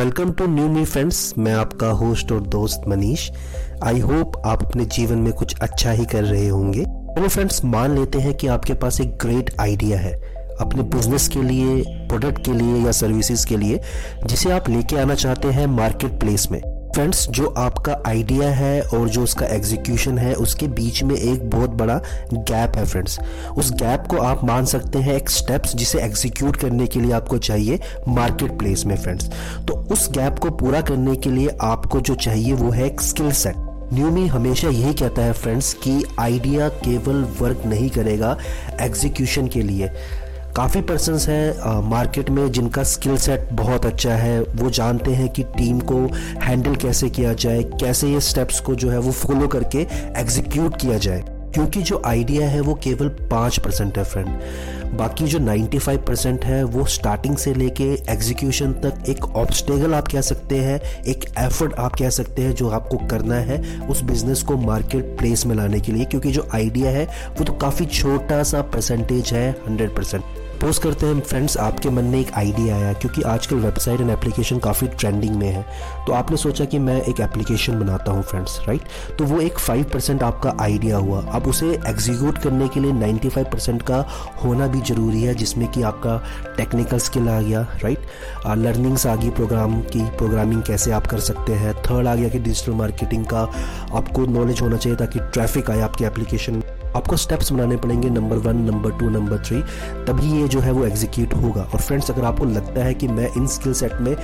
Welcome to new me friends मैं आपका host और दोस्त मनीष। आई होप आप अपने जीवन में कुछ अच्छा ही कर रहे होंगे। चलो फ्रेंड्स मान लेते हैं कि आपके पास एक ग्रेट आइडिया है। अपने बिज़नेस के लिए प्रोडक्ट के लिए या सर्विसेज़ के लिए, जिसे आप लेके आना चाहते हैं मार्केट प्लेस में। फ्रेंड्स जो आपका आइडिया है और जो उसका एग्जीक्यूशन है, उसके बीच में एक बहुत बड़ा गैप है फ्रेंड्स उस गैप को आप मान सकते हैं एक स्टेप्स जिसे एग्जीक्यूट करने के लिए आपको चाहिए मार्केट प्लेस में फ्रेंड्स तो उस गैप को पूरा करने के लिए आपको जो चाहिए वो है एक स्किल सेट न्यूमी हमेशा यही कहता है फ्रेंड्स कि आइडिया केवल वर्क नहीं करेगा एग्जीक्यूशन के लिए. काफ़ी पर्सनस हैं मार्केट में जिनका स्किल सेट बहुत अच्छा है। वो जानते हैं कि टीम को हैंडल कैसे किया जाए, कैसे ये स्टेप्स को जो है वो फॉलो करके एग्जीक्यूट किया जाए। क्योंकि जो आइडिया है वो केवल पाँच परसेंट है फ्रेंड बाकी जो 95 परसेंट है वो स्टार्टिंग से लेके एग्जीक्यूशन तक एक ऑब्स्टेगल आप कह सकते हैं, एक एफर्ट आप कह सकते हैं जो आपको करना है उस बिज़नेस को मार्केट प्लेस में लाने के लिए। क्योंकि जो आइडिया है वो तो काफ़ी छोटा सा परसेंटेज है 100 परसेंट सपोज़ करते हैं फ्रेंड्स आपके मन में एक आइडिया आया, क्योंकि आजकल वेबसाइट एंड एप्लीकेशन काफ़ी ट्रेंडिंग में है। तो आपने सोचा कि मैं एक एप्लीकेशन बनाता हूँ फ्रेंड्स राइट तो वो एक फाइव परसेंट आपका आइडिया हुआ। अब उसे एग्जीक्यूट करने के लिए नाइन्टी फाइव परसेंट का होना भी ज़रूरी है, जिसमें कि आपका टेक्निकल स्किल आ गया राइट लर्निंग्स आ गई प्रोग्राम की प्रोग्रामिंग कैसे आप कर सकते हैं। थर्ड आ गया कि डिजिटल मार्केटिंग का आपको नॉलेज होना चाहिए, ताकि ट्रैफ़िक आए आपकी एप्लीकेशन आपको स्टेप्स बनाने पड़ेंगे number one number two number three तभी ये जो है वो एग्जीक्यूट होगा। और फ्रेंड्स अगर आपको लगता है कि मैं इन स्किल सेट में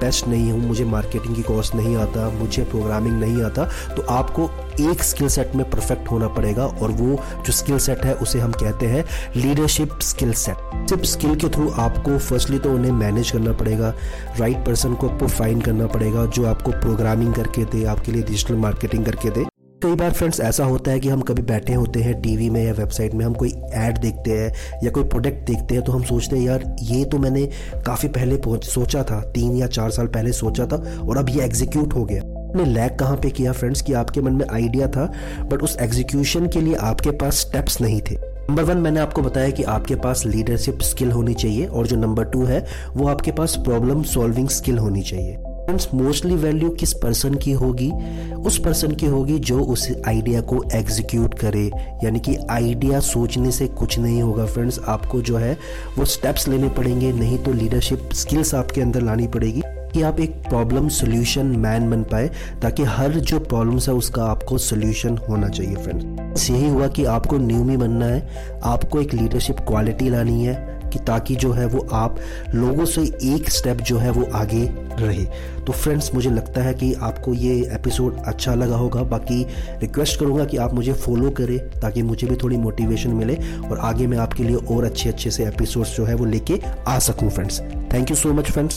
बेस्ट नहीं हूँ, मुझे मार्केटिंग की कोर्स नहीं आता, मुझे प्रोग्रामिंग नहीं आता तो आपको एक स्किल सेट में परफेक्ट होना पड़ेगा और वो जो स्किल सेट है, उसे हम कहते हैं लीडरशिप स्किल सेट सिर्फ़ स्किल के थ्रू आपको फर्स्टली तो उन्हें मैनेज करना पड़ेगा राइट पर्सन को आपको फाइंड करना पड़ेगा, जो आपको प्रोग्रामिंग करके दे, आपके लिए डिजिटल मार्केटिंग करके दे। कई बार फ्रेंड्स ऐसा होता है कि हम कभी बैठे होते हैं टीवी में या वेबसाइट में, हम कोई ऐड देखते हैं या कोई प्रोडक्ट देखते हैं तो हम सोचते हैं, यार, ये तो मैंने काफ़ी पहले सोचा था, तीन या चार साल पहले सोचा था और अब ये एग्जीक्यूट हो गया। आपने लैग कहाँ पे किया फ्रेंड्स कि आपके मन में आइडिया था बट उस एग्जीक्यूशन के लिए आपके पास स्टेप्स नहीं थे। नंबर वन मैंने आपको बताया कि आपके पास लीडरशिप स्किल होनी चाहिए और जो नंबर टू है, वो आपके पास प्रॉब्लम सॉल्विंग स्किल होनी चाहिए। फ्रेंड्स मोस्टली वैल्यू किस पर्सन की होगी? उस पर्सन की होगी जो उस आइडिया को एग्जीक्यूट करे। यानी कि आइडिया सोचने से कुछ नहीं होगा। फ्रेंड्स आपको जो है, वो स्टेप्स लेने पड़ेंगे। नहीं तो लीडरशिप स्किल्स आपके अंदर लानी पड़ेगी कि आप एक प्रॉब्लम सोल्यूशन मैन बन पाए, ताकि हर जो प्रॉब्लम्स है, उसका आपको सोल्यूशन होना चाहिए। फ्रेंड्स यही हुआ कि आपको न्यूमी बनना है। आपको एक लीडरशिप क्वालिटी लानी है। कि ताकि जो है वो आप लोगों से एक स्टेप जो है वो आगे रहे। तो फ्रेंड्स मुझे लगता है कि आपको ये एपिसोड अच्छा लगा होगा। बाकी रिक्वेस्ट करूँगा कि आप मुझे फॉलो करें ताकि मुझे भी थोड़ी मोटिवेशन मिले और आगे मैं आपके लिए और अच्छे अच्छे से एपिसोड्स जो है वो लेके आ सकूँ friends thank you so much friends